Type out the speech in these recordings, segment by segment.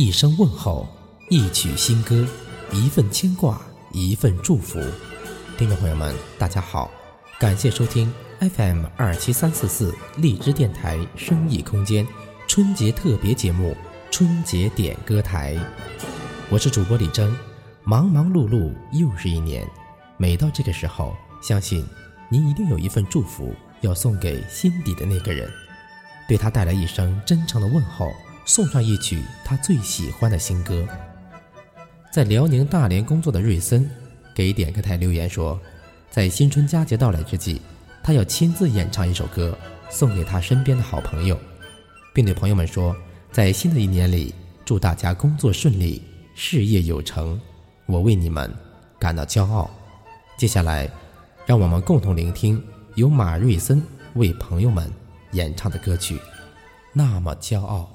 一声问候，一曲新歌，一份牵挂，一份祝福。听众朋友们，大家好，感谢收听 FM 二七三四四荔枝电台生意空间春节特别节目《春节点歌台》，我是主播李征。忙忙碌碌又是一年，每到这个时候，相信您一定有一份祝福要送给心底的那个人。对他带来一声真诚的问候，送上一曲他最喜欢的新歌。在辽宁大连工作的瑞森，给点歌台留言说，在新春佳节到来之际，他要亲自演唱一首歌，送给他身边的好朋友，并对朋友们说，在新的一年里，祝大家工作顺利，事业有成，我为你们感到骄傲。接下来，让我们共同聆听由马瑞森为朋友们。演唱的歌曲，那么骄傲。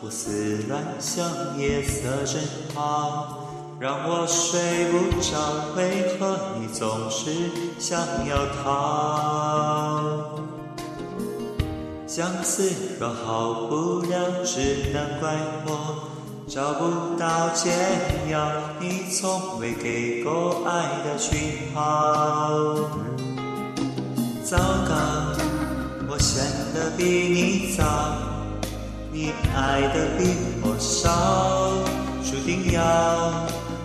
胡思乱想，夜色真好，让我睡不着。为何你总是想要逃？相思若好不了，只能怪我找不到解药。你从未给过爱的讯号。糟糕，我想的比你早，你爱的比我少，注定要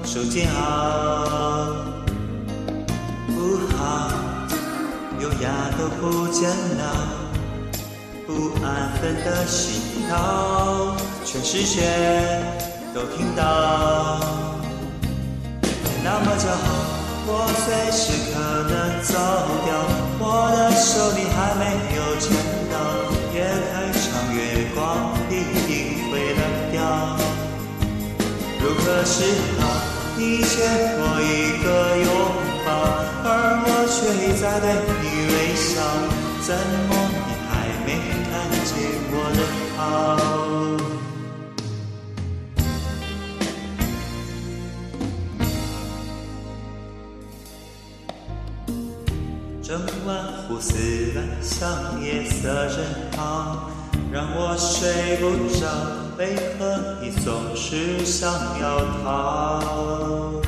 受煎熬。不好，优雅都不见了。不安分的心跳，全世界都听到。那么骄傲，我随时可能走是好？你欠我一个拥抱，而我却一再对你微笑，怎么你还没看见？我的好，整晚胡思乱想，夜色真好，让我睡不着。为何你总是想要逃？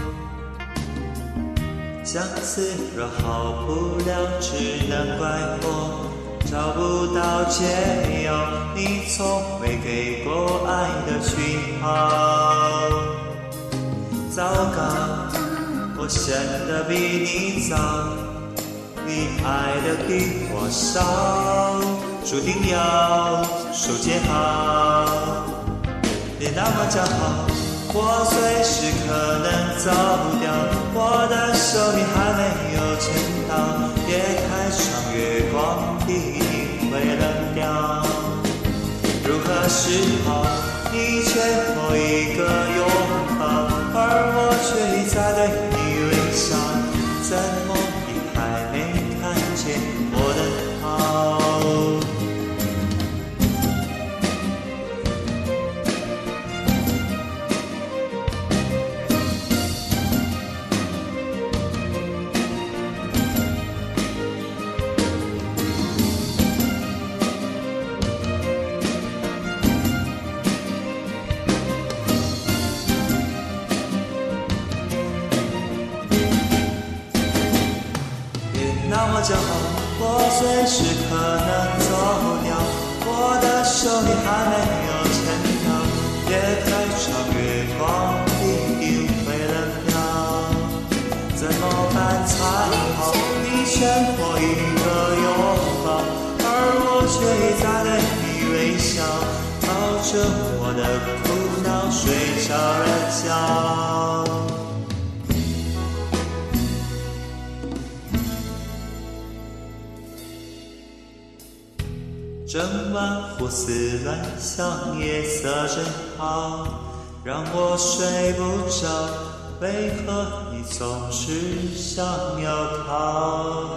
相思若好不了，只能怪我。找不到解药，你从未给过爱的讯号。糟糕，我陷得比你早，你爱的比我少，注定要受煎熬。别那么骄傲，我随时可能走掉，我的手你还没有牵到，夜太长，月光一定。会冷掉。如何是好？你欠我一个拥抱，那么骄傲，我随时可能走掉。我的手你还没有牵到，夜太长，月光一定会冷掉。怎么办才好？你欠我一个拥抱，而我却一再对你微笑，抱着我的苦恼睡着了整晚胡思乱想，夜色真好，让我睡不着。为何你总是想要逃？